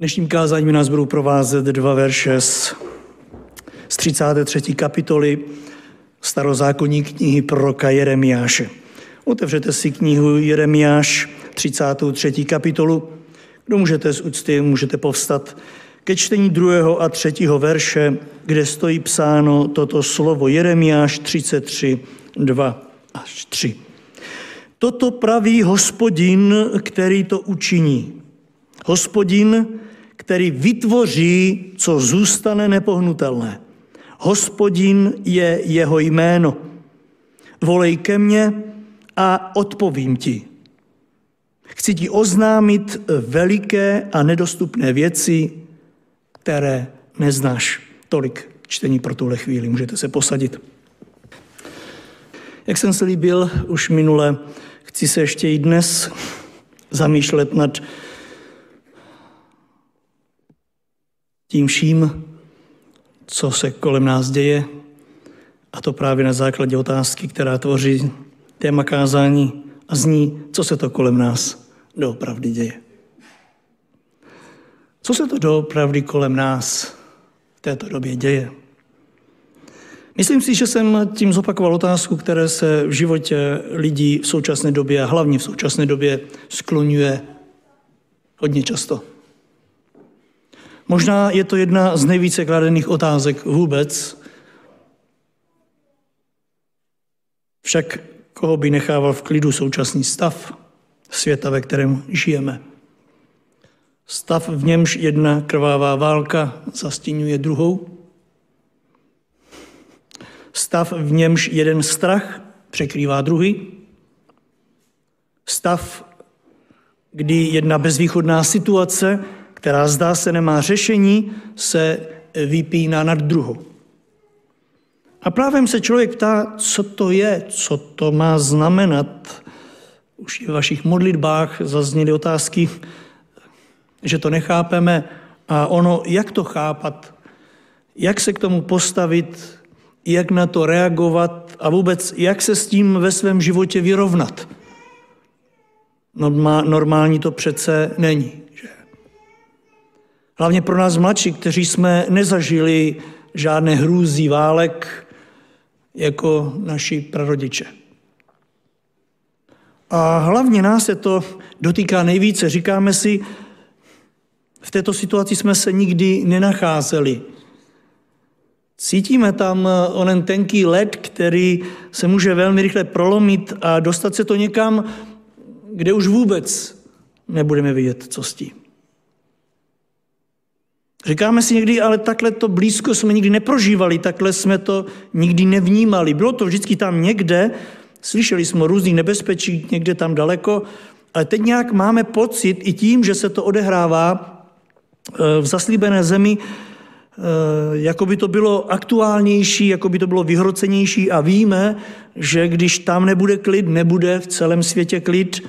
Dnešním kázáním nás budou provázet dva verše z, z 33. kapitoly starozákonní knihy proroka Jeremiáše. Otevřete si knihu Jeremiáš, 33. kapitolu. Kdo můžete z úcty, můžete povstat ke čtení druhého a třetího verše, kde stojí psáno toto slovo Jeremiáš 33, 2 až 3. Toto praví hospodin, který to učiní. Hospodin, který vytvoří, co zůstane nepohnutelné. Hospodin je jeho jméno. Volej ke mně a odpovím ti. Chci ti oznámit veliké a nedostupné věci, které neznáš. Tolik čtení pro tuhle chvíli. Můžete se posadit. Jak jsem se líbil už minule, chci se ještě i dnes zamýšlet nad tím vším, co se kolem nás děje, a to právě na základě otázky, která tvoří téma kázání a zní, co se to kolem nás doopravdy děje. Co se to doopravdy kolem nás v této době děje? Myslím si, že jsem tím zopakoval otázku, které se v životě lidí v současné době a hlavně v současné době skloňuje hodně často. Možná je to jedna z nejvíce kladených otázek vůbec. Však koho by nechával v klidu současný stav světa, ve kterém žijeme? Stav, v němž jedna krvává válka zastínuje druhou? Stav, v němž jeden strach překrývá druhý? Stav, kdy jedna bezvýchodná situace která zdá se nemá řešení, se vypíná nad druhou. A právě se člověk ptá, co to je, co to má znamenat. Už i v vašich modlitbách zazněly otázky, že to nechápeme a ono, jak to chápat, jak se k tomu postavit, jak na to reagovat a vůbec, jak se s tím ve svém životě vyrovnat. Normální to přece není. Hlavně pro nás mladší, kteří jsme nezažili žádné hrůzí válek jako naši prarodiče. A hlavně nás se to dotýká nejvíce. Říkáme si, v této situaci jsme se nikdy nenacházeli. Cítíme tam onen tenký led, který se může velmi rychle prolomit a dostat se to někam, kde už vůbec nebudeme vidět, co s tím. Říkáme si někdy, ale takhle to blízko jsme nikdy neprožívali, takhle jsme to nikdy nevnímali. Bylo to vždycky tam někde, slyšeli jsme o různých nebezpečí někde tam daleko, ale teď nějak máme pocit i tím, že se to odehrává eh, v zaslíbené zemi, eh, jako by to bylo aktuálnější, jako by to bylo vyhrocenější a víme, že když tam nebude klid, nebude v celém světě klid.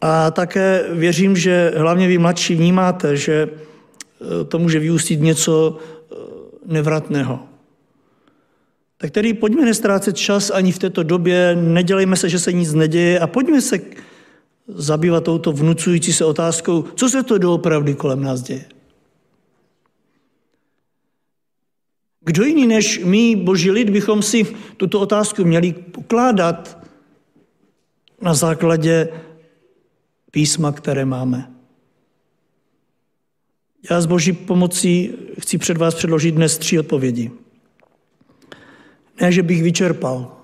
A také věřím, že hlavně vy mladší vnímáte, že to může vyústit něco eh, nevratného. Tak tedy pojďme nestrácet čas ani v této době, nedělejme se, že se nic neděje a pojďme se zabývat touto vnucující se otázkou, co se to doopravdy kolem nás děje. Kdo jiný než my, boží lid, bychom si tuto otázku měli pokládat na základě písma, které máme. Já s boží pomocí chci před vás předložit dnes tři odpovědi. Ne, že bych vyčerpal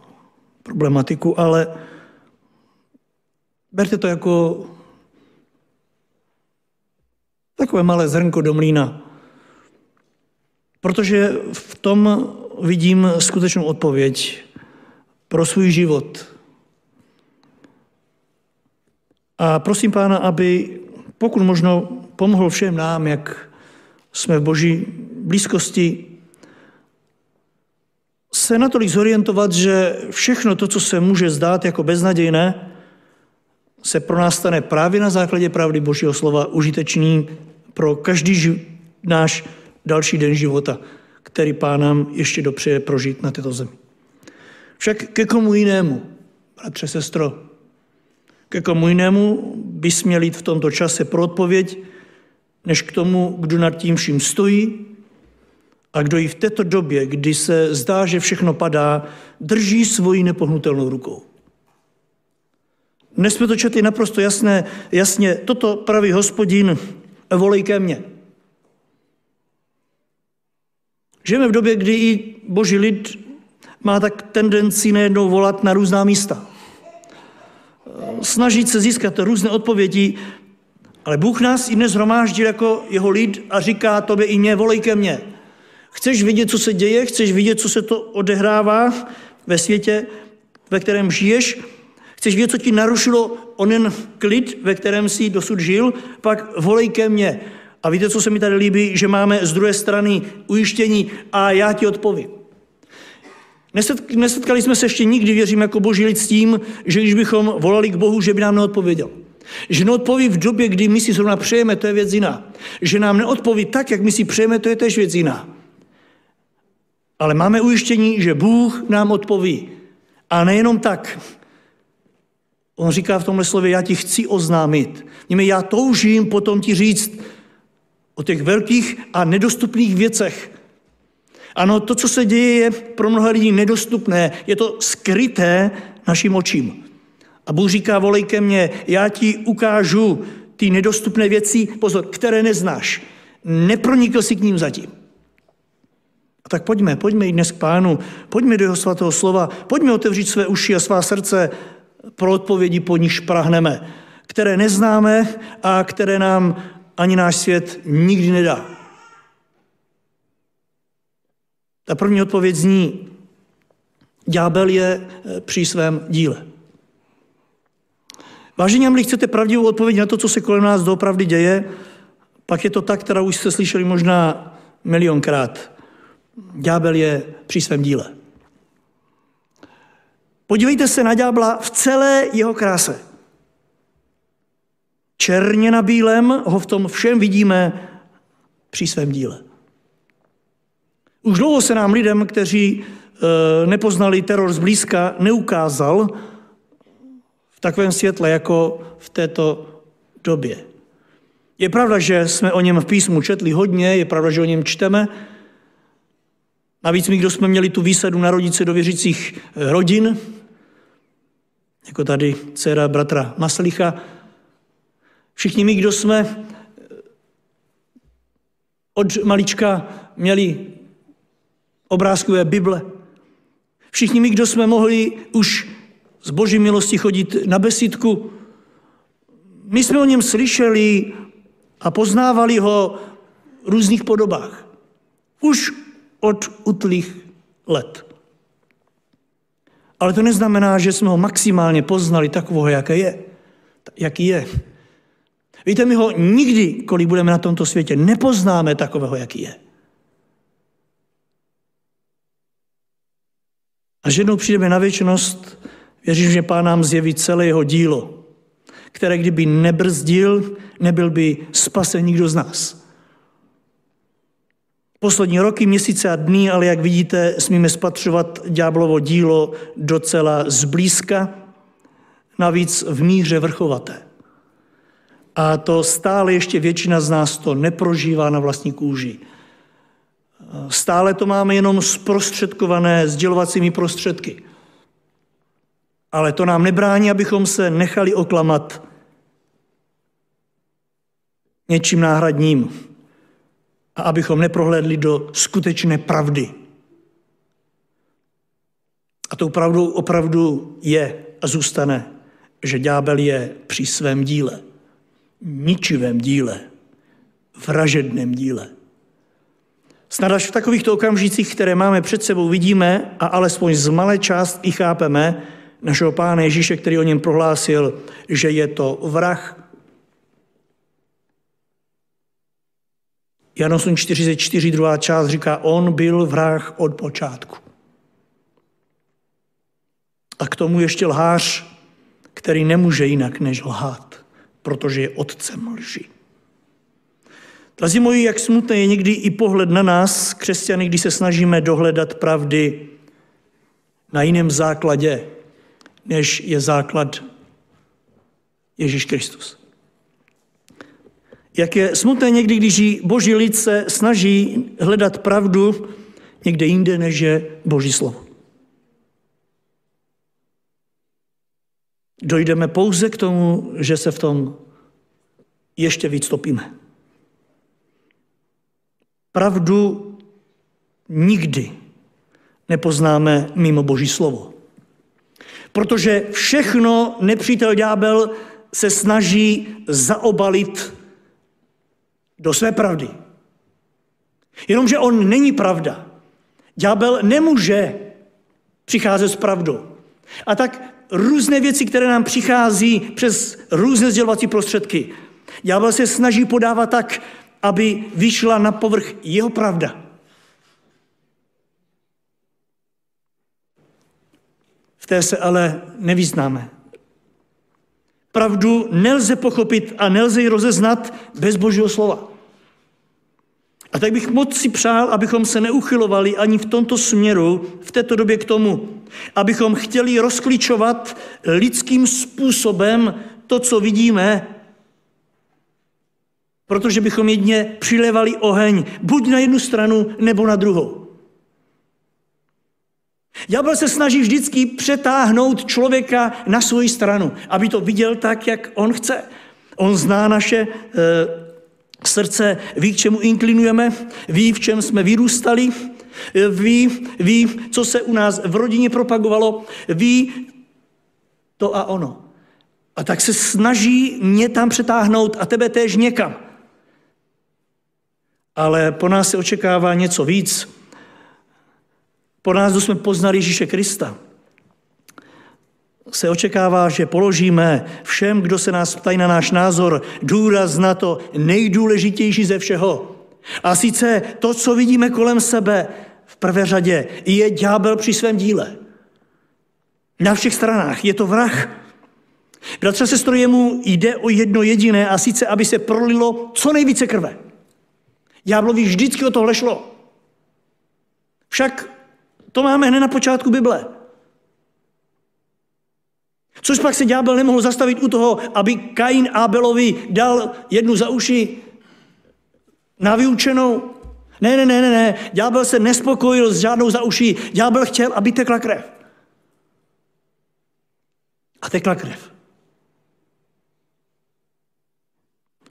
problematiku, ale berte to jako takové malé zrnko do mlína. Protože v tom vidím skutečnou odpověď pro svůj život. A prosím pána, aby pokud možno pomohl všem nám, jak jsme v boží blízkosti, se natolik zorientovat, že všechno to, co se může zdát jako beznadějné, se pro nás stane právě na základě pravdy Božího slova užitečný pro každý ži- náš další den života, který Pán nám ještě dopřeje prožít na této zemi. Však ke komu jinému, bratře, sestro, ke komu jinému bys měl jít v tomto čase pro odpověď, než k tomu, kdo nad tím vším stojí a kdo i v této době, kdy se zdá, že všechno padá, drží svoji nepohnutelnou rukou. Dnes jsme to četli naprosto jasné, jasně, toto pravý hospodin, volej ke mně. Žijeme v době, kdy i boží lid má tak tendenci nejednou volat na různá místa. Snažit se získat různé odpovědi, ale Bůh nás i dnes hromáždil jako jeho lid a říká tobě i mě, volej ke mně. Chceš vidět, co se děje, chceš vidět, co se to odehrává ve světě, ve kterém žiješ, chceš vidět, co ti narušilo onen klid, ve kterém jsi dosud žil, pak volej ke mně. A víte, co se mi tady líbí? Že máme z druhé strany ujištění a já ti odpovím. Nesetkali jsme se ještě nikdy, věřím, jako boží lid s tím, že když bychom volali k Bohu, že by nám neodpověděl. Že neodpoví v době, kdy my si zrovna přejeme, to je věc jiná. Že nám neodpoví tak, jak my si přejeme, to je tež věc jiná. Ale máme ujištění, že Bůh nám odpoví. A nejenom tak. On říká v tomhle slově, já ti chci oznámit. Němi já toužím potom ti říct o těch velkých a nedostupných věcech. Ano, to, co se děje, je pro mnoha lidí nedostupné. Je to skryté našim očím. A Bůh říká, volej ke mně, já ti ukážu ty nedostupné věci, pozor, které neznáš. Nepronikl si k ním zatím. A tak pojďme, pojďme i dnes k pánu, pojďme do jeho svatého slova, pojďme otevřít své uši a svá srdce pro odpovědi, po níž prahneme, které neznáme a které nám ani náš svět nikdy nedá. Ta první odpověď zní, ďábel je eh, při svém díle. Vážení, jestli chcete pravdivou odpověď na to, co se kolem nás doopravdy děje, pak je to tak, která už jste slyšeli možná milionkrát. Ďábel je při svém díle. Podívejte se na ďábla v celé jeho kráse. Černě na bílém ho v tom všem vidíme při svém díle. Už dlouho se nám lidem, kteří e, nepoznali teror zblízka, neukázal takovém světle jako v této době. Je pravda, že jsme o něm v písmu četli hodně, je pravda, že o něm čteme. Navíc my, kdo jsme měli tu výsadu narodit se do věřících rodin, jako tady dcera bratra Maslicha, všichni my, kdo jsme od malička měli obrázkové Bible. Všichni my, kdo jsme mohli už z boží milosti chodit na besídku, my jsme o něm slyšeli a poznávali ho v různých podobách. Už od utlých let. Ale to neznamená, že jsme ho maximálně poznali takového, jaké je. Jaký je. Víte, my ho nikdy, kolik budeme na tomto světě, nepoznáme takového, jaký je. A že jednou přijdeme na věčnost, věřím, že Pán nám zjeví celé jeho dílo, které kdyby nebrzdil, nebyl by spasen nikdo z nás. Poslední roky, měsíce a dny, ale jak vidíte, smíme spatřovat ďáblovo dílo docela zblízka, navíc v míře vrchovaté. A to stále ještě většina z nás to neprožívá na vlastní kůži. Stále to máme jenom zprostředkované sdělovacími prostředky. Ale to nám nebrání, abychom se nechali oklamat něčím náhradním a abychom neprohlédli do skutečné pravdy. A tou pravdou opravdu je a zůstane, že ďábel je při svém díle, ničivém díle, vražedném díle. Snad až v takovýchto okamžicích, které máme před sebou, vidíme a alespoň z malé část i chápeme našeho Pána Ježíše, který o něm prohlásil, že je to vrah. Jan 8.44, druhá část říká, on byl vrah od počátku. A k tomu ještě lhář, který nemůže jinak než lhát, protože je otcem lži. Drazí moji, jak smutné je někdy i pohled na nás, křesťany, když se snažíme dohledat pravdy na jiném základě, než je základ Ježíš Kristus. Jak je smutné někdy, když boží lid se snaží hledat pravdu někde jinde, než je boží slovo. Dojdeme pouze k tomu, že se v tom ještě víc topíme. Pravdu nikdy nepoznáme mimo Boží slovo. Protože všechno nepřítel ďábel se snaží zaobalit do své pravdy. Jenomže on není pravda. Ďábel nemůže přicházet s pravdou. A tak různé věci, které nám přichází přes různé sdělovací prostředky, ďábel se snaží podávat tak, aby vyšla na povrch jeho pravda. V té se ale nevyznáme. Pravdu nelze pochopit a nelze ji rozeznat bez Božího slova. A tak bych moc si přál, abychom se neuchylovali ani v tomto směru, v této době k tomu, abychom chtěli rozklíčovat lidským způsobem to, co vidíme, protože bychom jedně přilévali oheň buď na jednu stranu, nebo na druhou. Ďábel se snaží vždycky přetáhnout člověka na svoji stranu, aby to viděl tak, jak on chce. On zná naše e, srdce, ví, k čemu inklinujeme, ví, v čem jsme vyrůstali, ví, ví, co se u nás v rodině propagovalo, ví to a ono. A tak se snaží mě tam přetáhnout a tebe též někam. Ale po nás se očekává něco víc. Po nás, jsme poznali Ježíše Krista, se očekává, že položíme všem, kdo se nás ptají na náš názor, důraz na to nejdůležitější ze všeho. A sice to, co vidíme kolem sebe, v prvé řadě je ďábel při svém díle. Na všech stranách je to vrah. Bratře, sestro, jemu jde o jedno jediné a sice, aby se prolilo co nejvíce krve. Ďáblovi vždycky o tohle šlo. Však to máme hned na počátku Bible. Což pak se ďábel nemohl zastavit u toho, aby Kain Abelovi dal jednu za uši na vyučenou. Ne, ne, ne, ne, ne. Ďábel se nespokojil s žádnou za uší. Ďábel chtěl, aby tekla krev. A tekla krev.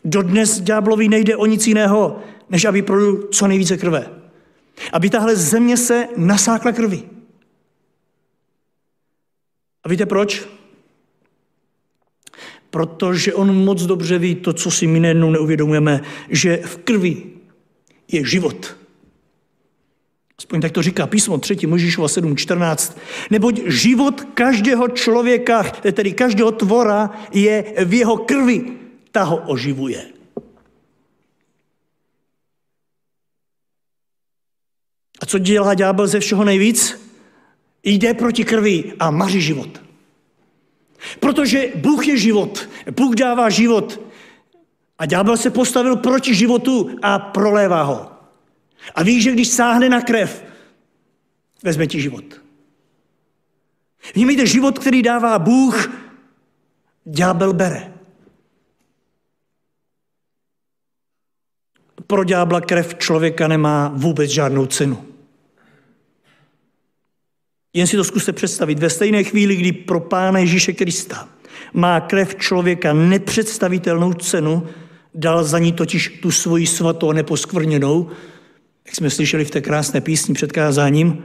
Dodnes ďáblovi nejde o nic jiného, než aby prolil co nejvíce krve. Aby tahle země se nasákla krví. A víte proč? Protože on moc dobře ví to, co si my nejednou neuvědomujeme, že v krvi je život. Aspoň tak to říká písmo 3. Možíšova 7.14. Neboť život každého člověka, tedy každého tvora, je v jeho krvi. Ta ho oživuje. A co dělá ďábel ze všeho nejvíc? Jde proti krvi a maří život. Protože Bůh je život, Bůh dává život. A ďábel se postavil proti životu a prolévá ho. A víš, že když sáhne na krev, vezme ti život. Vnímejte, život, který dává Bůh, ďábel bere. Pro ďábla krev člověka nemá vůbec žádnou cenu. Jen si to zkuste představit. Ve stejné chvíli, kdy pro Pána Ježíše Krista má krev člověka nepředstavitelnou cenu, dal za ní totiž tu svoji svatou neposkvrněnou, jak jsme slyšeli v té krásné písni před kázáním,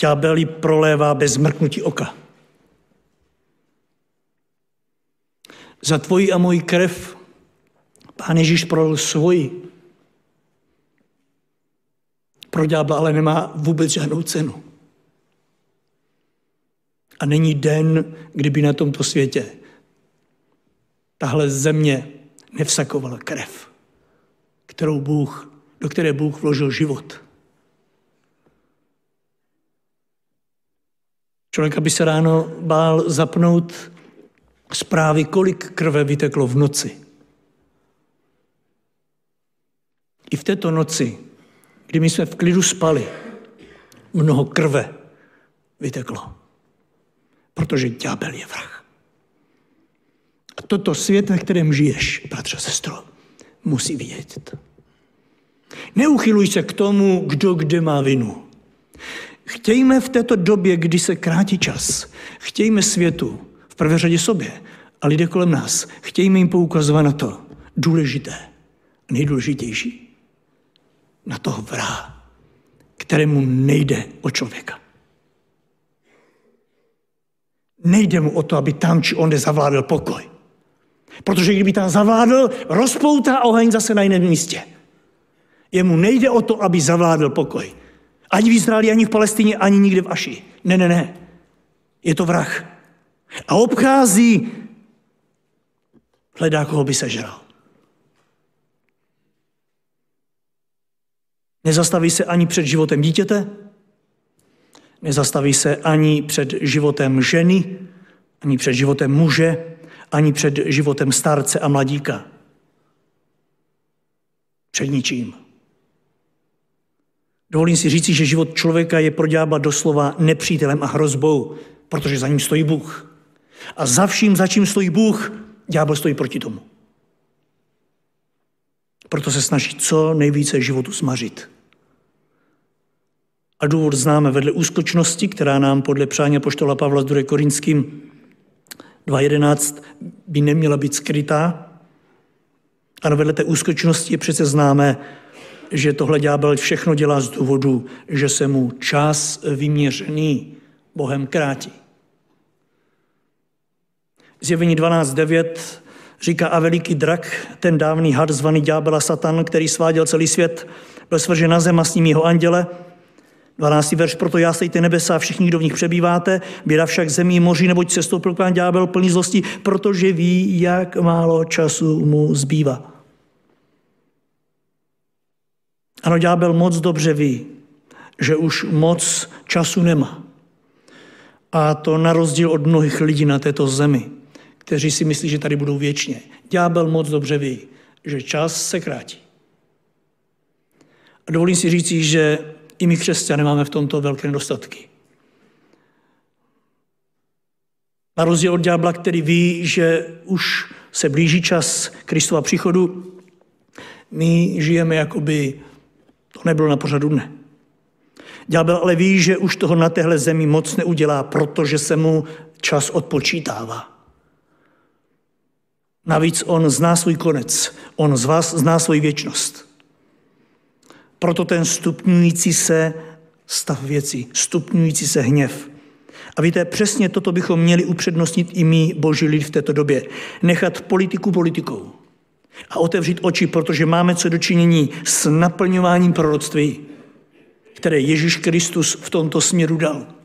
Ďábel prolévá bez mrknutí oka. Za tvoji a moji krev Pán Ježíš prolil svoji pro ďábla ale nemá vůbec žádnou cenu. A není den, kdyby na tomto světě tahle země nevsakovala krev, kterou Bůh, do které Bůh vložil život. Člověk, aby se ráno bál zapnout zprávy, kolik krve vyteklo v noci. I v této noci kdy my jsme v klidu spali, mnoho krve vyteklo. Protože ďábel je vrah. toto svět, ve kterém žiješ, bratře, sestro, musí vědět. Neuchyluj se k tomu, kdo kde má vinu. Chtějme v této době, kdy se krátí čas, chtějme světu, v prvé řadě sobě a lidé kolem nás, chtějme jim poukazovat na to důležité, nejdůležitější, na toho vraha, kterému nejde o člověka. Nejde mu o to, aby tam či onde zavládl pokoj. Protože kdyby tam zavládl, rozpoutá oheň zase na jiném místě. Jemu nejde o to, aby zavládl pokoj. Ani v Izraeli, ani v Palestině, ani nikde v Aši. Ne, ne, ne. Je to vrah. A obchází, hledá, koho by sežral. Nezastaví se ani před životem dítěte, nezastaví se ani před životem ženy, ani před životem muže, ani před životem starce a mladíka. Před ničím. Dovolím si říci, že život člověka je pro ďábla doslova nepřítelem a hrozbou, protože za ním stojí Bůh. A za vším, za čím stojí Bůh, ďábel stojí proti tomu. Proto se snaží co nejvíce životu smařit. A důvod známe vedle úskočnosti, která nám podle přání poštola Pavla z 2. Korinským 2.11 by neměla být skrytá. A vedle té úskočnosti je přece známé, že tohle ďábel všechno dělá z důvodu, že se mu čas vyměřený Bohem krátí. Zjevení 12.9 říká a veliký drak, ten dávný had zvaný ďábel a satan, který sváděl celý svět, byl svržen na zem a s ním jeho anděle, 12. verš, proto já sejte nebesa a všichni, kdo v nich přebýváte, běda však zemí moří, neboť se stoupil k vám ďábel plný zlosti, protože ví, jak málo času mu zbývá. Ano, ďábel moc dobře ví, že už moc času nemá. A to na rozdíl od mnohých lidí na této zemi, kteří si myslí, že tady budou věčně. Ďábel moc dobře ví, že čas se krátí. A dovolím si říci, že i my křesťané máme v tomto velké nedostatky. Na rozdíl od ďábla, který ví, že už se blíží čas Kristova příchodu, my žijeme, jako by to nebylo na pořadu dne. Ďábel ale ví, že už toho na téhle zemi moc neudělá, protože se mu čas odpočítává. Navíc on zná svůj konec, on z vás zná svoji věčnost. Proto ten stupňující se stav věcí, stupňující se hněv. A víte, přesně toto bychom měli upřednostnit i my, boží lid, v této době. Nechat politiku politikou a otevřít oči, protože máme co dočinění s naplňováním proroctví, které Ježíš Kristus v tomto směru dal.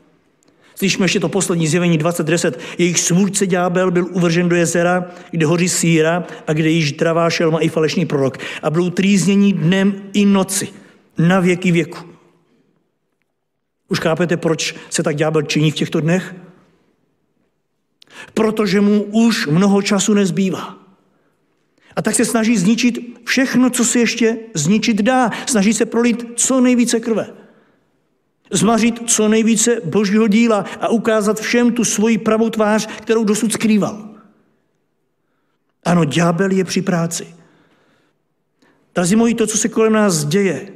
Slyšíme ještě to poslední zjevení 2010. Jejich svůdce ďábel byl uvržen do jezera, kde hoří síra a kde již dravá šelma i falešný prorok. A byl trýznění dnem i noci na věky věku. Už chápete, proč se tak ďábel činí v těchto dnech? Protože mu už mnoho času nezbývá. A tak se snaží zničit všechno, co se ještě zničit dá. Snaží se prolit co nejvíce krve. Zmařit co nejvíce božího díla a ukázat všem tu svoji pravou tvář, kterou dosud skrýval. Ano, ďábel je při práci. Drazí moji, to, co se kolem nás děje,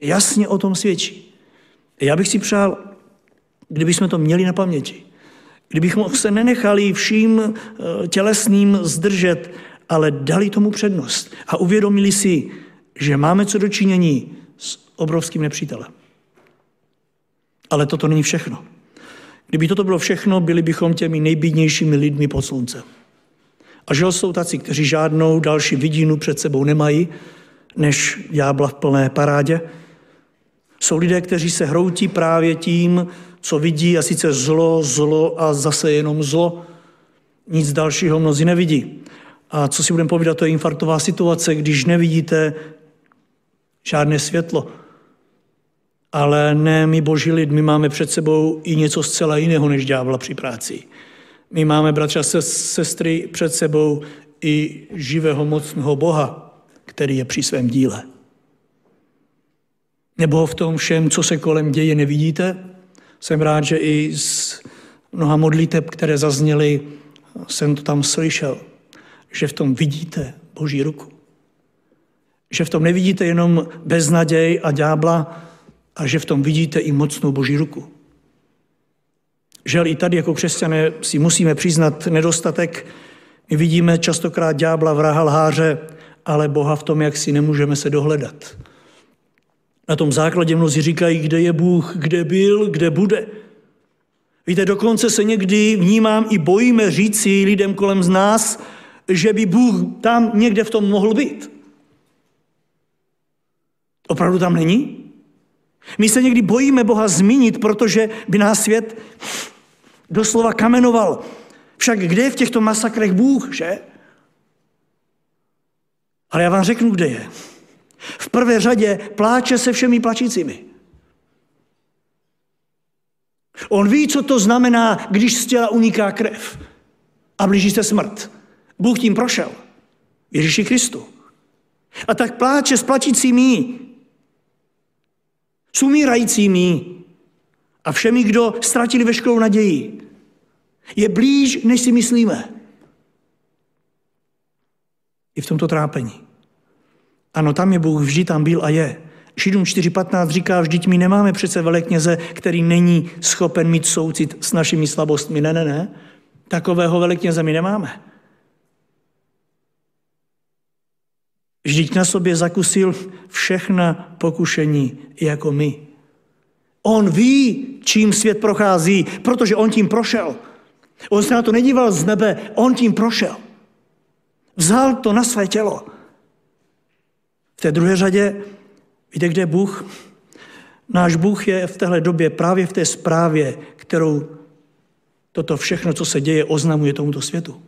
jasně o tom svědčí. Já bych si přál, kdybychom to měli na paměti. Kdybychom se nenechali vším eh, tělesným zdržet, ale dali tomu přednost a uvědomili si, že máme co dočinění obrovským nepřítelem. Ale toto není všechno. Kdyby toto bylo všechno, byli bychom těmi nejbídnějšími lidmi pod sluncem. A že jsou taci, kteří žádnou další vidinu před sebou nemají, než jábla v plné parádě, jsou lidé, kteří se hroutí právě tím, co vidí, a sice zlo, zlo a zase jenom zlo. Nic dalšího mnozí nevidí. A co si budeme povídat, to je infarktová situace, když nevidíte žádné světlo. Ale ne my boží lid, my máme před sebou i něco zcela jiného než ďábla při práci. My máme, bratři a sestry, před sebou i živého mocného Boha, který je při svém díle. Nebo v tom všem, co se kolem děje, nevidíte? Jsem rád, že i z mnoha modliteb, které zazněly, jsem to tam slyšel, že v tom vidíte Boží ruku. Že v tom nevidíte jenom beznaděj a ďábla, a že v tom vidíte i mocnou Boží ruku. Žel i tady jako křesťané si musíme přiznat nedostatek. My vidíme častokrát ďábla, vraha, lháře, ale Boha v tom, jak si nemůžeme se dohledat. Na tom základě mnozí říkají, kde je Bůh, kde byl, kde bude. Víte, dokonce se někdy vnímám i bojíme říci lidem kolem z nás, že by Bůh tam někde v tom mohl být. Opravdu tam není? My se někdy bojíme Boha zmínit, protože by nás svět doslova kamenoval. Však kde je v těchto masakrech Bůh, že? Ale já vám řeknu, kde je. V prvé řadě pláče se všemi plačícími. On ví, co to znamená, když z těla uniká krev a blíží se smrt. Bůh tím prošel. Ježíši Kristu. A tak pláče s plačícími, s umírajícími a všemi, kdo ztratili veškerou naději. Je blíž, než si myslíme. I v tomto trápení. Ano, tam je Bůh, vždy tam byl a je. Židům 4.15 říká, vždyť my nemáme přece velekněze, který není schopen mít soucit s našimi slabostmi. Ne, ne, ne. Takového velekněze my nemáme. Vždyť na sobě zakusil všechna pokušení jako my. On ví, čím svět prochází, protože on tím prošel. On se na to nedíval z nebe, on tím prošel. Vzal to na své tělo. V té druhé řadě, víte, kde je Bůh? Náš Bůh je v téhle době právě v té zprávě, kterou toto všechno, co se děje, oznamuje tomuto světu.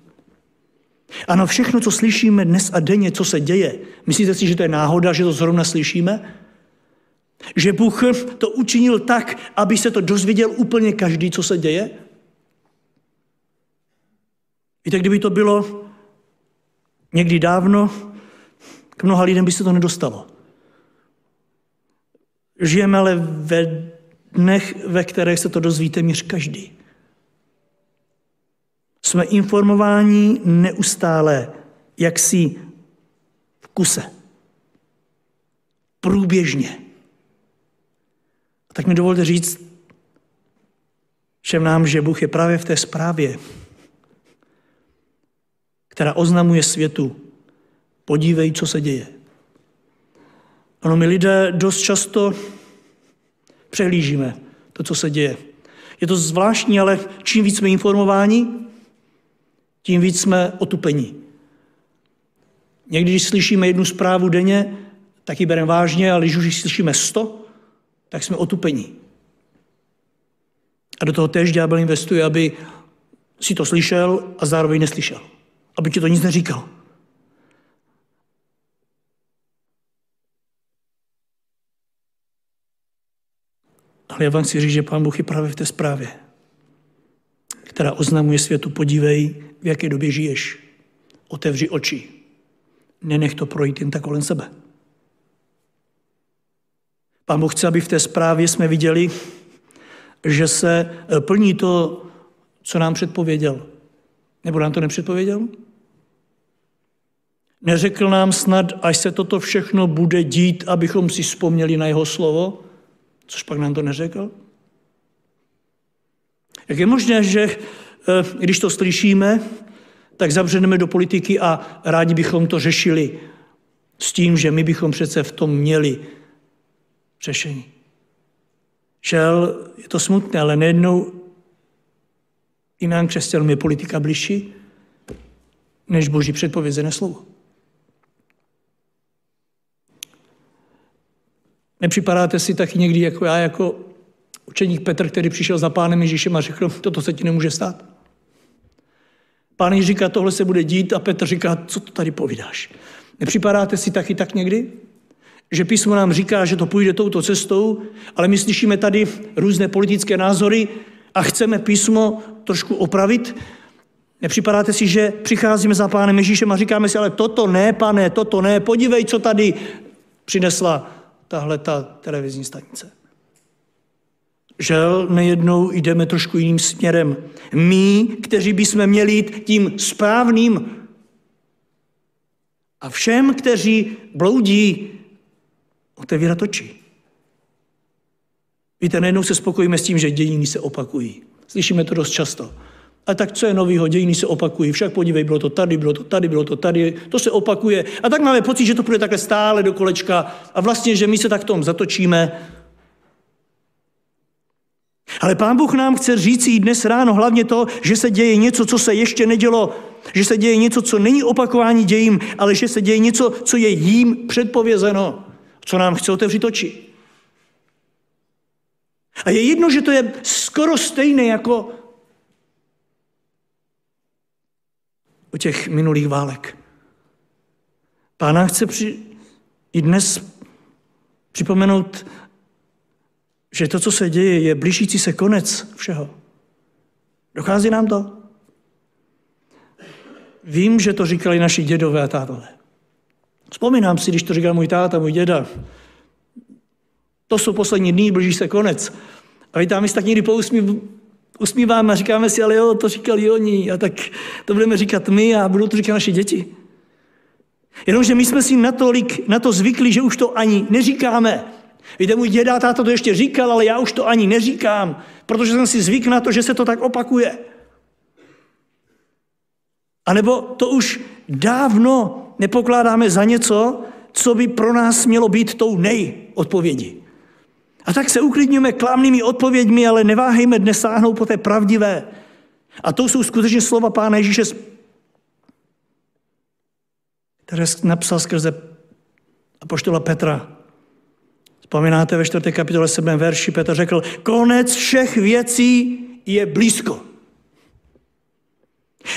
Ano, všechno, co slyšíme dnes a denně, co se děje, myslíte si, že to je náhoda, že to zrovna slyšíme? Že Bůh to učinil tak, aby se to dozvěděl úplně každý, co se děje? Víte, kdyby to bylo někdy dávno, k mnoha lidem by se to nedostalo. Žijeme ale ve dnech, ve kterých se to dozvíte měř každý. Jsme informováni neustále, jak si v kuse. Průběžně. A tak mi dovolte říct všem nám, že Bůh je právě v té zprávě, která oznamuje světu, podívej, co se děje. Ano, my lidé dost často přehlížíme to, co se děje. Je to zvláštní, ale čím víc jsme informováni, tím víc jsme otupení. Někdy, když slyšíme jednu zprávu denně, tak ji bereme vážně, ale když už slyšíme sto, tak jsme otupení. A do toho též ďábel investuje, aby si to slyšel a zároveň neslyšel. Aby ti to nic neříkal. Ale já vám chci říct, že Pán Bůh je právě v té zprávě, která oznamuje světu, podívej, v jaké době žiješ. Otevři oči. Nenech to projít jen tak kolem sebe. Pán Bůh chce, aby v té zprávě jsme viděli, že se eh, plní to, co nám předpověděl. Nebo nám to nepředpověděl? Neřekl nám snad, až se toto všechno bude dít, abychom si vzpomněli na jeho slovo? Což pak nám to neřekl? Jak je možné, že když to slyšíme, tak zabřeneme do politiky a rádi bychom to řešili s tím, že my bychom přece v tom měli řešení. Šel, je to smutné, ale nejednou i nám křesťanům je politika bližší než boží předpovězené slovo. Nepřipadáte si taky někdy jako já, jako učeník Petr, který přišel za pánem Ježíšem a řekl, toto se ti nemůže stát. Pán Ježíš říká, tohle se bude dít a Petr říká, co to tady povídáš. Nepřipadáte si taky tak někdy? Že písmo nám říká, že to půjde touto cestou, ale my slyšíme tady různé politické názory a chceme písmo trošku opravit. Nepřipadáte si, že přicházíme za pánem Ježíšem a říkáme si, ale toto ne, pane, toto ne, podívej, co tady přinesla tahle ta televizní stanice. Žel nejednou jdeme trošku jiným směrem. My, kteří bychom měli jít tím správným. A všem, kteří bloudí, otevírat oči. Víte, najednou se spokojíme s tím, že dějiny se opakují. Slyšíme to dost často. A tak co je novýho? Dějiny se opakují. Však podívej, bylo to tady, bylo to tady, bylo to tady. To se opakuje. A tak máme pocit, že to půjde takhle stále do kolečka a vlastně, že my se tak v tom zatočíme. Ale Pán Bůh nám chce říct i dnes ráno hlavně to, že se děje něco, co se ještě nedělo. Že se děje něco, co není opakování dějím, ale že se děje něco, co je jím předpovězeno. Co nám chce otevřít oči. A je jedno, že to je skoro stejné jako u těch minulých válek. Pána chce při, i dnes připomenout, že to, co se děje, je blížící se konec všeho. Dochází nám to? Vím, že to říkali naši dědové a tátové. Vzpomínám si, když to říkal můj táta, můj děda. To jsou poslední dny, blíží se konec. A my tam my tak někdy usmíváme a říkáme si, ale jo, to říkali oni, a tak to budeme říkat my a budou to říkat naši děti. Jenomže my jsme si natolik na to zvykli, že už to ani neříkáme. Víte, můj děda táta to ještě říkal, ale já už to ani neříkám, protože jsem si zvyk na to, že se to tak opakuje. A nebo to už dávno nepokládáme za něco, co by pro nás mělo být tou nej-odpovědí. A tak se uklidňujeme klamnými odpověďmi, ale neváhejme dnes sáhnout po té pravdivé. A to jsou skutečně slova Pána Ježíše, které napsal skrze apoštola Petra. Vzpomínáte ve 4. kapitole 7. verši, Petr řekl, konec všech věcí je blízko.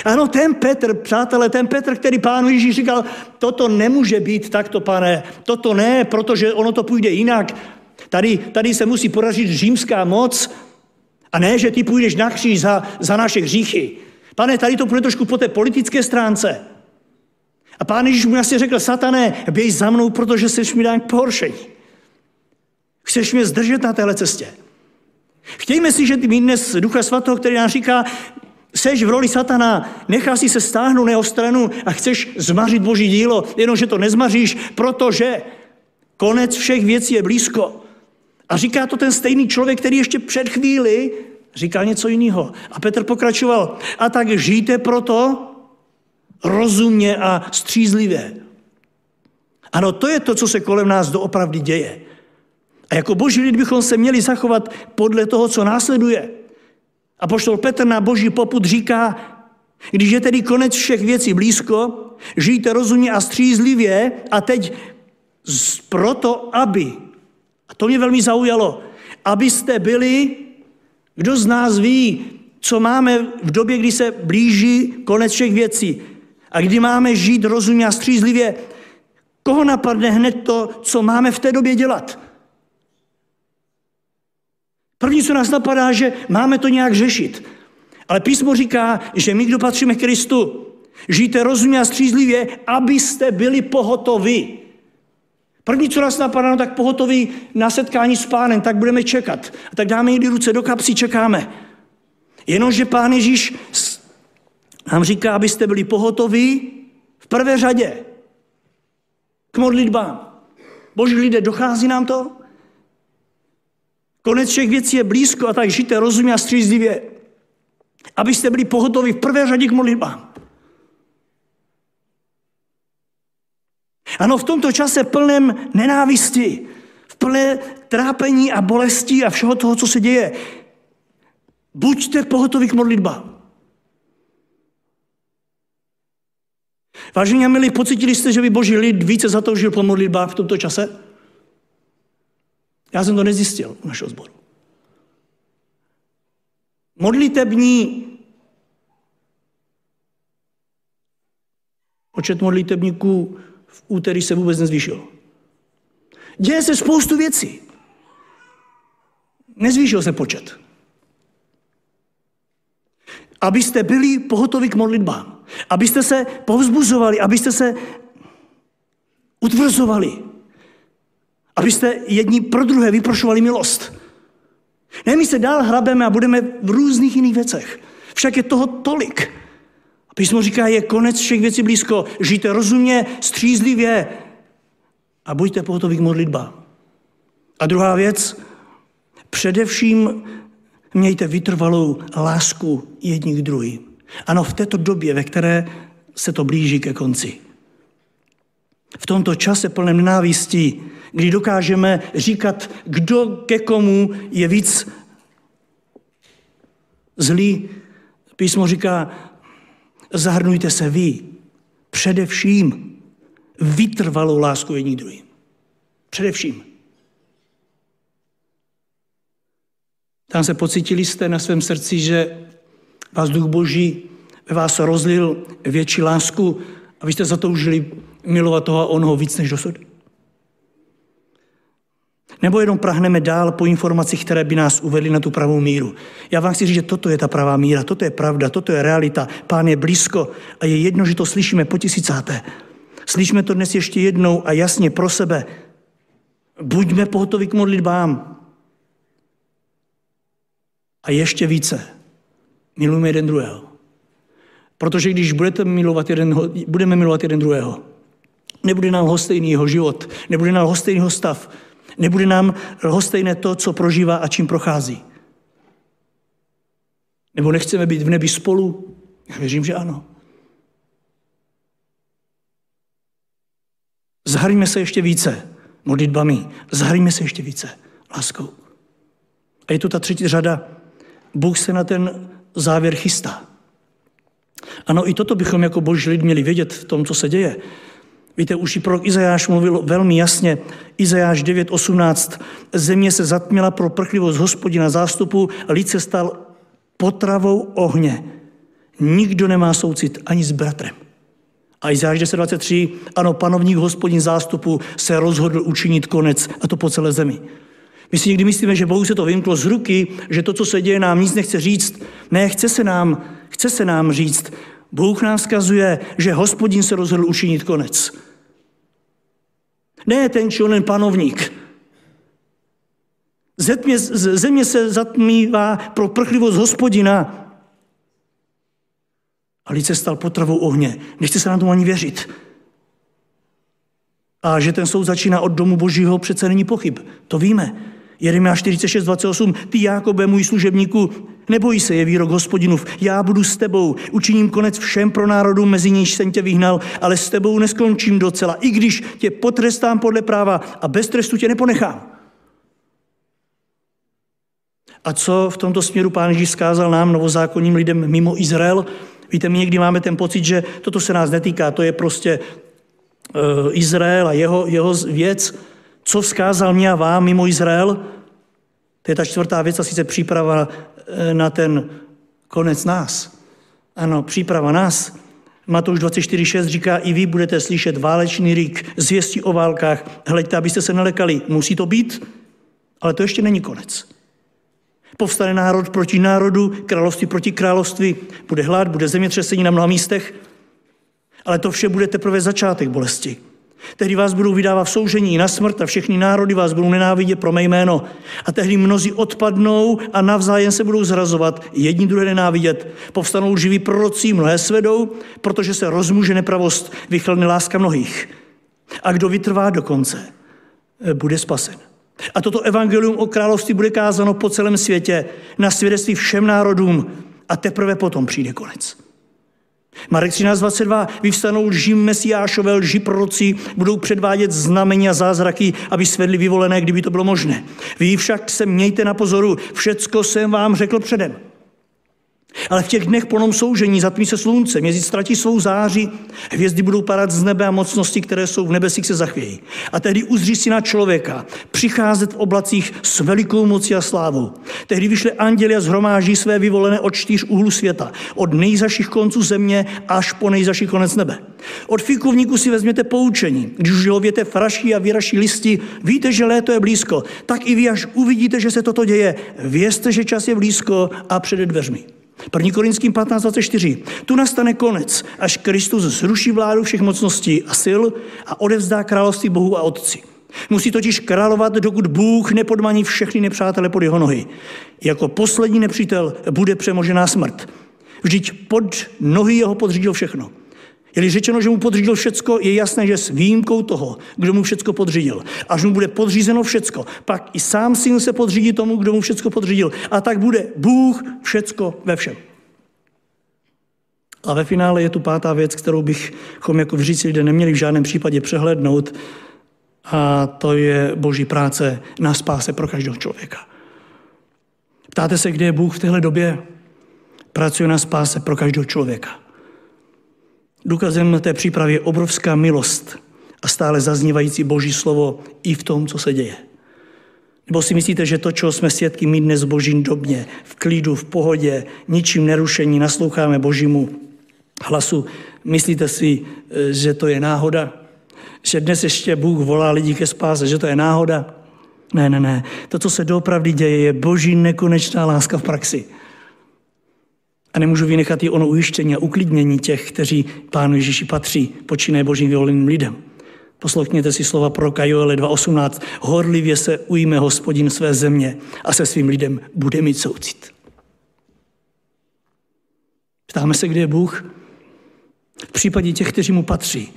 Ano, ten Petr, přátelé, ten Petr, který pánu Ježíš říkal, toto nemůže být takto, pane, toto ne, protože ono to půjde jinak. Tady, tady se musí poražit římská moc a ne, že ty půjdeš na kříž za, za naše hříchy. Pane, tady to půjde trošku po té politické stránce. A pán Ježíš mu asi řekl, satané, běž za mnou, protože jsi mi dán k pohoršení. Chceš mě zdržet na téhle cestě. Chtějme si, že ty mít dnes Ducha Svatého, který nám říká, seš v roli satana, nechá si se stáhnout na jeho stranu a chceš zmařit Boží dílo, jenomže to nezmaříš, protože konec všech věcí je blízko. A říká to ten stejný člověk, který ještě před chvíli říkal něco jiného. A Petr pokračoval, a tak žijte proto rozumně a střízlivě. Ano, to je to, co se kolem nás doopravdy děje. A jako boží lid bychom se měli zachovat podle toho, co následuje. A poštol Petr na boží poput říká, když je tedy konec všech věcí blízko, žijte rozumně a střízlivě a teď proto, aby, a to mě velmi zaujalo, abyste byli, kdo z nás ví, co máme v době, kdy se blíží konec všech věcí a kdy máme žít rozumně a střízlivě, koho napadne hned to, co máme v té době dělat? První, co nás napadá, že máme to nějak řešit. Ale písmo říká, že my, kdo patříme Kristu, žijte rozumně a střízlivě, abyste byli pohotovi. První, co nás napadá, no tak pohotoví na setkání s pánem, tak budeme čekat. A tak dáme někdy ruce do kapsy, čekáme. Jenomže pán Ježíš nám říká, abyste byli pohotoví v prvé řadě k modlitbám. Boží lidé, dochází nám to? Konec všech věcí je blízko a tak žijte rozumně a střízlivě, abyste byli pohotoví v prvé řadě k modlitbám. Ano, v tomto čase plném nenávisti, v plné trápení a bolesti a všeho toho, co se děje, buďte pohotoví k modlitbám. Vážení a milí, pocitili jste, že by boží lid více zatoužil po modlitbách v tomto čase? Já jsem to nezjistil u našeho sboru. Modlitební počet modlitebníků v úterý se vůbec nezvýšil. Děje se spoustu věcí. Nezvýšil se počet. Abyste byli pohotovi k modlitbám. Abyste se povzbuzovali, abyste se utvrzovali abyste jedni pro druhé vyprošovali milost. Ne, my se dál hrabeme a budeme v různých jiných věcech. Však je toho tolik. A písmo říká, je konec všech věcí blízko. Žijte rozumně, střízlivě a buďte pohotoví k modlitbám. A druhá věc, především mějte vytrvalou lásku jedni k druhým. Ano, v této době, ve které se to blíží ke konci. V tomto čase plném nenávistí, kdy dokážeme říkat, kdo ke komu je víc zlý, písmo říká, zahrnujte se vy především vytrvalou lásku jedním druhým. Především. Tam se pocítili jste na svém srdci, že vás Duch Boží ve vás rozlil větší lásku a vy jste zatoužili milovat toho a onoho víc než dosud? Nebo jenom prahneme dál po informacích, které by nás uvedly na tu pravou míru. Já vám chci říct, že toto je ta pravá míra, toto je pravda, toto je realita. Pán je blízko a je jedno, že to slyšíme po tisícáté. Slyšíme to dnes ještě jednou a jasně pro sebe. Buďme pohotoví k modlitbám. A ještě více. Milujme jeden druhého. Protože když budete milovat jeden, budeme milovat jeden druhého, nebude nám lhostejný jeho život, nebude nám lhostejný jeho stav, nebude nám lhostejné to, co prožívá a čím prochází. Nebo nechceme být v nebi spolu? Já věřím, že ano. Zhrňme se ještě více modlitbami, zhrňme se ještě více láskou. A je tu ta třetí řada. Bůh se na ten závěr chystá. Ano, i toto bychom jako boží lid měli vědět v tom, co se děje. Víte, už i prorok Izajáš mluvil velmi jasně. Izajáš 9.18. Země se zatměla pro prchlivost hospodina zástupu, lid se stal potravou ohně. Nikdo nemá soucit ani s bratrem. A Izajáš 10.23. Ano, panovník hospodin zástupu se rozhodl učinit konec, a to po celé zemi. My si někdy myslíme, že Bohu se to vymklo z ruky, že to, co se děje, nám nic nechce říct. Ne, chce se nám, chce se nám říct. Bůh nám vzkazuje, že hospodin se rozhodl učinit konec. Ne ten či onen panovník. Země, země se zatmívá pro prchlivost hospodina. A lid se stal potravou ohně. Nechce se na tomu ani věřit. A že ten soud začíná od domu božího, přece není pochyb. To víme. Jeremia 46, 28. Ty, Jákobe, můj služebníku, neboj se, je výrok hospodinův. Já budu s tebou, učiním konec všem pro národů, mezi níž jsem tě vyhnal, ale s tebou neskončím docela, i když tě potrestám podle práva a bez trestu tě neponechám. A co v tomto směru pán Ježíš zkázal nám, novozákonním lidem mimo Izrael? Víte, my někdy máme ten pocit, že toto se nás netýká, to je prostě uh, Izrael a jeho, jeho věc. Co vzkázal mě a vám mimo Izrael? To je ta čtvrtá věc a sice příprava na ten konec nás. Ano, příprava nás. Matouš 24.6 říká, i vy budete slyšet válečný rík, zvěstí o válkách. Hleďte, abyste se nelekali. Musí to být, ale to ještě není konec. Povstane národ proti národu, království proti království, bude hlad, bude zemětřesení na mnoha místech, ale to vše bude teprve začátek bolesti. Tehdy vás budou vydávat v soužení na smrt a všechny národy vás budou nenávidět pro mé jméno. A tehdy mnozí odpadnou a navzájem se budou zrazovat, jedni druhé nenávidět. Povstanou živí proroci, mnohé svedou, protože se rozmůže nepravost, vychlne láska mnohých. A kdo vytrvá do konce, bude spasen. A toto evangelium o království bude kázáno po celém světě, na svědectví všem národům a teprve potom přijde konec. Marek 13.22. Vyvstanou lži mesiášové, lži proroci, budou předvádět znamení a zázraky, aby svedli vyvolené, kdyby to bylo možné. Vy však se mějte na pozoru, všecko jsem vám řekl předem. Ale v těch dnech plnom soužení zatmí se slunce, měsíc ztratí svou záři, hvězdy budou padat z nebe a mocnosti, které jsou v nebesích, se zachvějí. A tehdy uzří si na člověka přicházet v oblacích s velikou mocí a slávou. Tehdy vyšle anděli a zhromáží své vyvolené od čtyř úhlů světa, od nejzaších konců země až po nejzaší konec nebe. Od fikovníku si vezměte poučení. Když už ho věte fraší a vyraší listy, víte, že léto je blízko. Tak i vy, až uvidíte, že se toto děje, vězte, že čas je blízko a před dveřmi. 1. Korinským 15.24. Tu nastane konec, až Kristus zruší vládu všech mocností a sil a odevzdá království Bohu a Otci. Musí totiž královat, dokud Bůh nepodmaní všechny nepřátele pod jeho nohy. Jako poslední nepřítel bude přemožená smrt. Vždyť pod nohy jeho podřídil všechno. Je-li řečeno, že mu podřídil všecko, je jasné, že s výjimkou toho, kdo mu všecko podřídil. Až mu bude podřízeno všecko, pak i sám syn se podřídí tomu, kdo mu všecko podřídil. A tak bude Bůh všecko ve všem. A ve finále je tu pátá věc, kterou bychom jako vříci lidé neměli v žádném případě přehlednout, a to je boží práce na spáse pro každého člověka. Ptáte se, kde je Bůh v téhle době? Pracuje na spáse pro každého člověka. Důkazem té přípravy je obrovská milost a stále zaznívající boží slovo i v tom, co se děje. Nebo si myslíte, že to, čeho jsme svědky my dnes božím době, v klidu, v pohodě, ničím nerušení, nasloucháme božímu hlasu, myslíte si, že to je náhoda? Že dnes ještě Bůh volá lidi ke spáse, že to je náhoda? Ne, ne, ne. To, co se doopravdy děje, je boží nekonečná láska v praxi. Nemůžu vynechat i ono ujištění a uklidnění těch, kteří Pánu Ježíši patří, počínaje božím vyvoleným lidem. Poslouchněte si slova pro Joele 2.18. Horlivě se ujme hospodin své země a se svým lidem bude mít soucit. Ptáme se, kde je Bůh? V případě těch, kteří mu patří.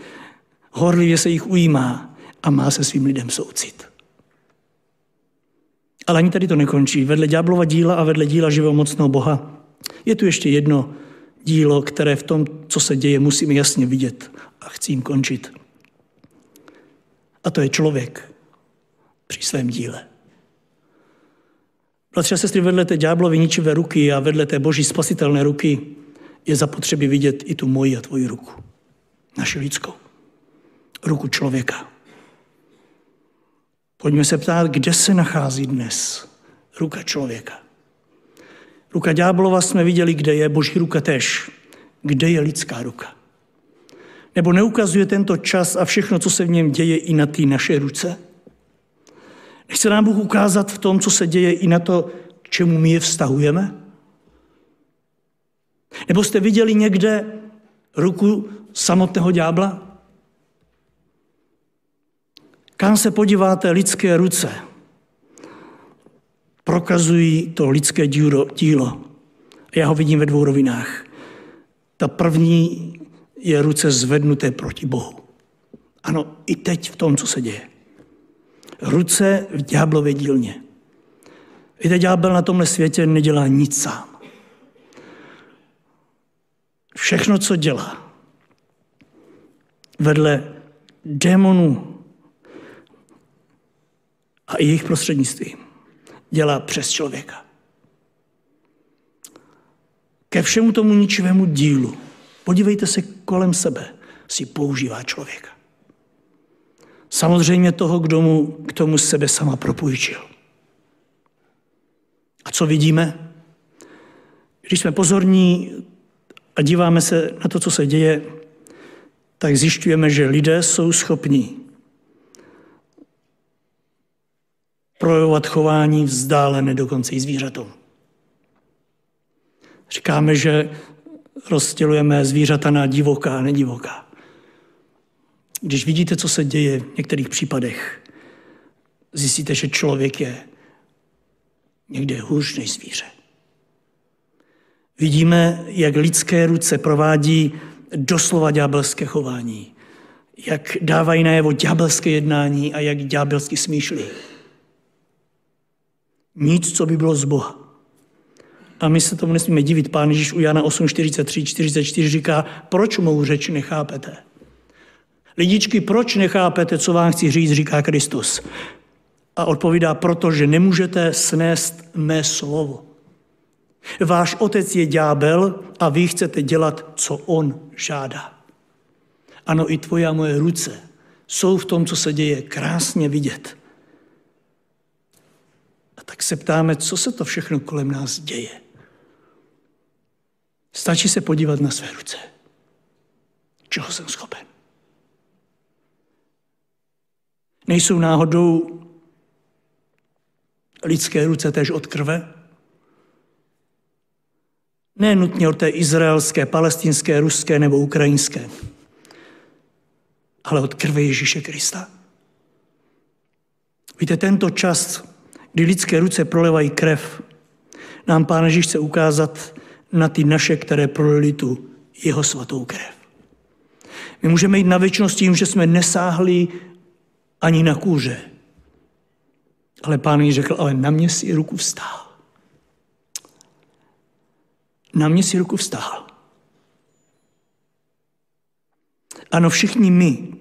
Horlivě se jich ujímá a má se svým lidem soucit. Ale ani tady to nekončí. Vedle ďáblova díla a vedle díla živého mocného Boha je tu ještě jedno dílo, které v tom, co se děje, musíme jasně vidět a chci jim končit. A to je člověk při svém díle. Bratři a sestry, vedle té ďáblovy ničivé ruky a vedle té boží spasitelné ruky je zapotřebí vidět i tu moji a tvoji ruku. Naši lidskou. Ruku člověka. Pojďme se ptát, kde se nachází dnes ruka člověka. Ruka ďáblova jsme viděli, kde je, boží ruka tež. Kde je lidská ruka? Nebo neukazuje tento čas a všechno, co se v něm děje, i na té naše ruce? Nechce nám Bůh ukázat v tom, co se děje, i na to, k čemu my je vztahujeme? Nebo jste viděli někde ruku samotného ďábla? Kam se podíváte lidské ruce, prokazují to lidské dílo. Já ho vidím ve dvou rovinách. Ta první je ruce zvednuté proti Bohu. Ano, i teď v tom, co se děje. Ruce v ďáblově dílně. Víte, ďábel na tomhle světě nedělá nic sám. Všechno, co dělá, vedle démonů a jejich prostřednictvím, dělá přes člověka. Ke všemu tomu ničivému dílu, podívejte se kolem sebe, si používá člověka. Samozřejmě toho, kdo mu k tomu sebe sama propůjčil. A co vidíme? Když jsme pozorní a díváme se na to, co se děje, tak zjišťujeme, že lidé jsou schopní projevovat chování vzdálené dokonce i zvířatům. Říkáme, že rozdělujeme zvířata na divoká a nedivoká. Když vidíte, co se děje v některých případech, zjistíte, že člověk je někde hůř než zvíře. Vidíme, jak lidské ruce provádí doslova ďábelské chování, jak dávají najevo ďábelské jednání a jak ďábelsky smýšlí. Nic, co by bylo z Boha. A my se tomu nesmíme divit. Pán Ježíš u Jana 8, 43, 44 říká, proč mou řeč nechápete? Lidičky, proč nechápete, co vám chci říct, říká Kristus. A odpovídá, protože nemůžete snést mé slovo. Váš otec je ďábel a vy chcete dělat, co on žádá. Ano, i tvoje a moje ruce jsou v tom, co se děje, krásně vidět. Tak se ptáme, co se to všechno kolem nás děje. Stačí se podívat na své ruce. Čeho jsem schopen? Nejsou náhodou lidské ruce též od krve? Ne nutně od té izraelské, palestinské, ruské nebo ukrajinské, ale od krve Ježíše Krista. Víte, tento čas, kdy lidské ruce prolevají krev, nám Pán Ježíš chce ukázat na ty naše, které prolili tu jeho svatou krev. My můžeme jít na věčnost tím, že jsme nesáhli ani na kůže. Ale pán jí řekl, ale na mě si ruku vstál. Na mě si ruku vstál. Ano, všichni my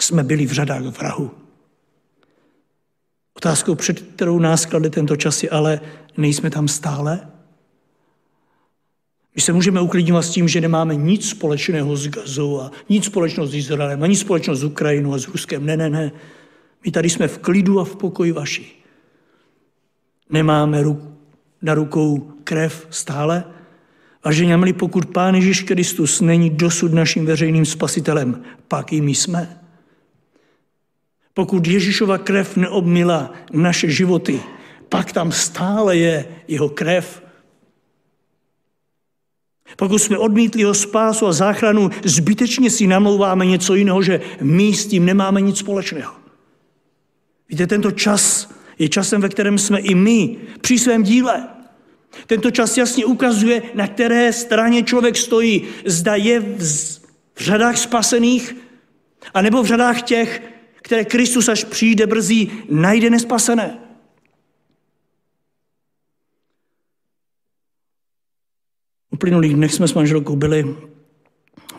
jsme byli v řadách vrahu. Otázkou, před kterou nás klade tento čas, je ale nejsme tam stále? My se můžeme uklidňovat s tím, že nemáme nic společného s Gazou a nic společného s Izraelem a nic společného s Ukrajinou a s Ruskem. Ne, ne, ne. My tady jsme v klidu a v pokoji vaši. Nemáme na rukou krev stále. Vážení milí, pokud Pán Ježíš Kristus není dosud naším veřejným spasitelem, pak i my jsme. Pokud Ježíšova krev neobmila naše životy, pak tam stále je jeho krev. Pokud jsme odmítli jeho spásu a záchranu, zbytečně si namlouváme něco jiného, že my s tím nemáme nic společného. Víte, tento čas je časem, ve kterém jsme i my při svém díle. Tento čas jasně ukazuje, na které straně člověk stojí. Zda je v, řadách spasených, anebo v řadách těch, které Kristus, až přijde brzy, najde nespasené. Uplynulých dnech jsme s manželkou byli,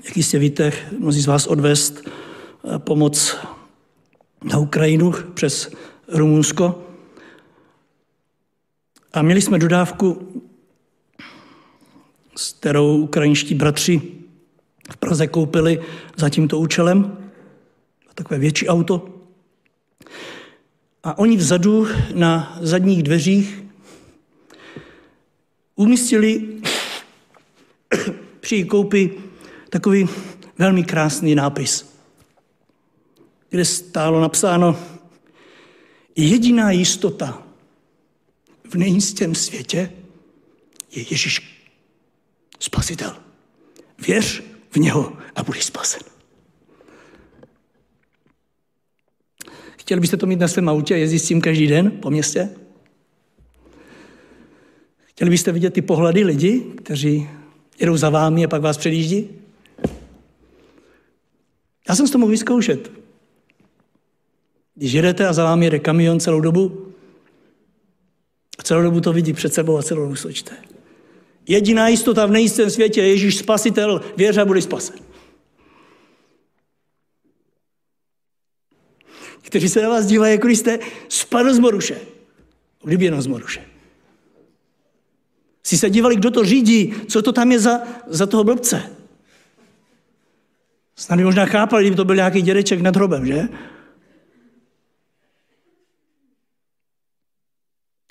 jak jistě víte, mnozí z vás odvést eh, pomoc na Ukrajinu přes Rumunsko. A měli jsme dodávku, s kterou ukrajinští bratři v Praze koupili za tímto účelem, takové větší auto. A oni vzadu na zadních dveřích umístili při koupi takový velmi krásný nápis, kde stálo napsáno jediná jistota v nejistém světě je Ježíš spasitel. Věř v něho a budeš spasen. Chtěli byste to mít na svém autě a jezdit s tím každý den po městě? Chtěli byste vidět ty pohledy lidí, kteří jedou za vámi a pak vás předjíždí? Já jsem s to mohl vyzkoušet. Když jedete a za vámi jede kamion celou dobu, a celou dobu to vidí před sebou a celou dobu sočte. Jediná jistota v nejistém světě je Ježíš spasitel, věř a bude spasen. Kteří se na vás dívají, jako když jste spadl z Moruše. Kdyby jenom z Moruše. Si se dívali, kdo to řídí, co to tam je za, za toho blbce. Snad by možná chápali, kdyby to byl nějaký dědeček nad hrobem, že?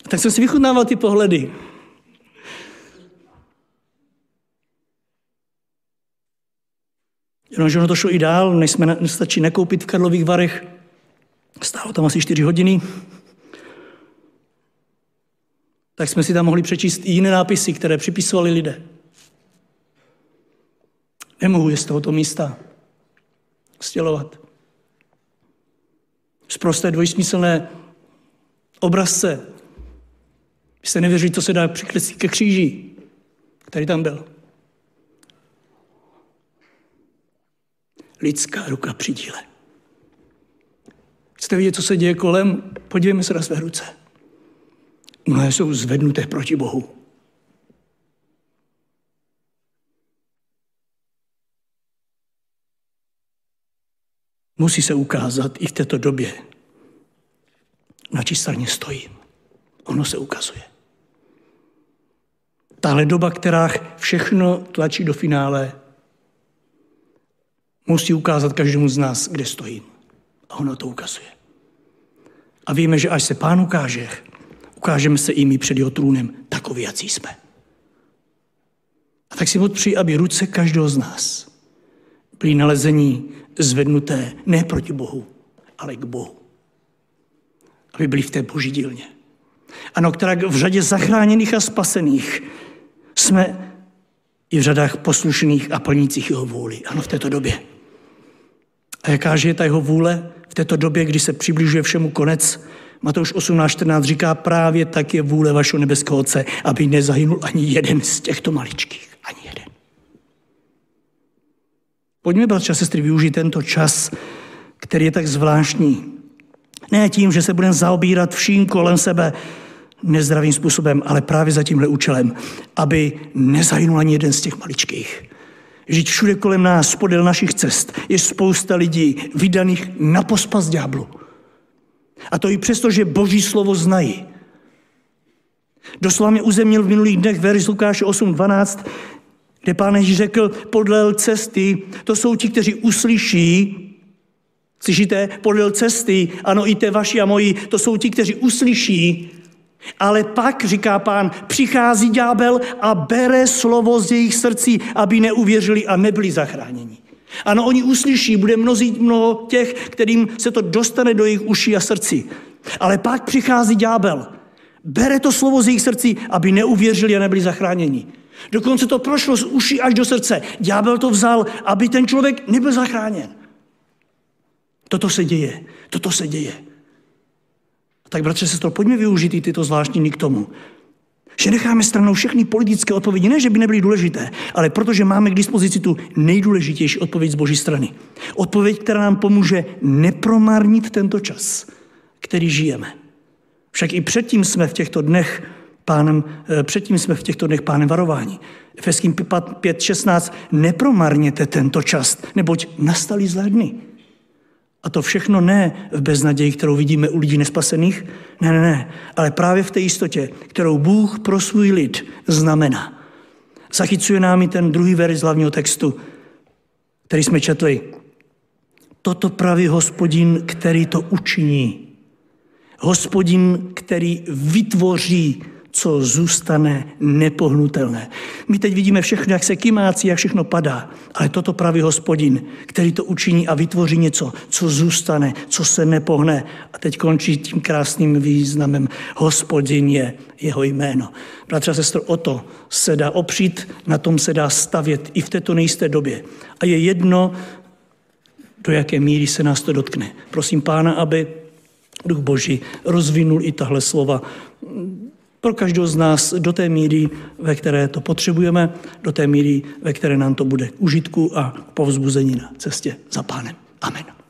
Tak jsem si vychutnával ty pohledy. Jenomže ono to šlo i dál, než jsme nestačí nekoupit v Karlových Varech. Stálo tam asi 4 hodiny. Tak jsme si tam mohli přečíst i jiné nápisy, které připisovali lidé. Nemohu je z tohoto místa stělovat. Z prosté dvojsmyslné obrazce. Vy jste nevěřili, co se dá přikreslit ke kříži, který tam byl. Lidská ruka při díle. Chcete vidět, co se děje kolem? Podívejme se na své ruce. Mnohé jsou zvednuté proti Bohu. Musí se ukázat i v této době, na čí straně stojím. Ono se ukazuje. Tahle doba, která všechno tlačí do finále, musí ukázat každému z nás, kde stojím. A ono to ukazuje. A víme, že až se pán ukáže, ukážeme se i my před jeho trůnem, takový, jací jsme. A tak si odpři, aby ruce každého z nás byly nalezení zvednuté ne proti Bohu, ale k Bohu. Aby byli v té boží dílně. Ano, která v řadě zachráněných a spasených jsme i v řadách poslušných a plnících jeho vůli. Ano, v této době. A jaká je ta jeho vůle v této době, kdy se přibližuje všemu konec, Matouš 18.14 říká, právě tak je vůle vašeho nebeského Otce, aby nezahynul ani jeden z těchto maličkých. Ani jeden. Pojďme, bratři a sestry, využít tento čas, který je tak zvláštní. Ne tím, že se budeme zaobírat vším kolem sebe nezdravým způsobem, ale právě za tímhle účelem, aby nezahynul ani jeden z těch maličkých. Žít všude kolem nás, podél našich cest, je spousta lidí vydaných na pospas ďáblu. A to i přesto, že boží slovo znají. Doslova mě uzemnil v minulých dnech verš Lukáše 8.12, kde pán Ježíš řekl, podle cesty, to jsou ti, kteří uslyší, slyšíte, podle cesty, ano, i té vaši a moji, to jsou ti, kteří uslyší, ale pak, říká pán, přichází ďábel a bere slovo z jejich srdcí, aby neuvěřili a nebyli zachráněni. Ano, oni uslyší, bude mnozí mnoho těch, kterým se to dostane do jejich uší a srdcí. Ale pak přichází ďábel. Bere to slovo z jejich srdcí, aby neuvěřili a nebyli zachráněni. Dokonce to prošlo z uší až do srdce. Ďábel to vzal, aby ten člověk nebyl zachráněn. Toto se děje. Toto se děje. Tak, bratře, sestro, pojďme využít i tyto zvláštní k tomu, že necháme stranou všechny politické odpovědi, ne, že by nebyly důležité, ale protože máme k dispozici tu nejdůležitější odpověď z Boží strany. Odpověď, která nám pomůže nepromarnit tento čas, který žijeme. Však i předtím jsme v těchto dnech pánem, eh, předtím jsme v těchto dnech pánem varování. Efeským 5.16. Nepromarněte tento čas, neboť nastali zlé dny. A to všechno ne v beznaději, kterou vidíme u lidí nespasených, ne, ne, ne, ale právě v té jistotě, kterou Bůh pro svůj lid znamená. Zachycuje nám i ten druhý verš z hlavního textu, který jsme četli. Toto praví hospodin, který to učiní. Hospodin, který vytvoří co zůstane nepohnutelné. My teď vidíme všechno, jak se kymácí, jak všechno padá, ale toto praví hospodin, který to učiní a vytvoří něco, co zůstane, co se nepohne. A teď končí tím krásným významem. Hospodin je jeho jméno. Bratře a sestro, o to se dá opřít, na tom se dá stavět i v této nejisté době. A je jedno, do jaké míry se nás to dotkne. Prosím Pána, aby Duch Boží rozvinul i tahle slova pro každého z nás do té míry, ve které to potřebujeme, do té míry, ve které nám to bude k užitku a povzbuzení na cestě za pánem. Amen.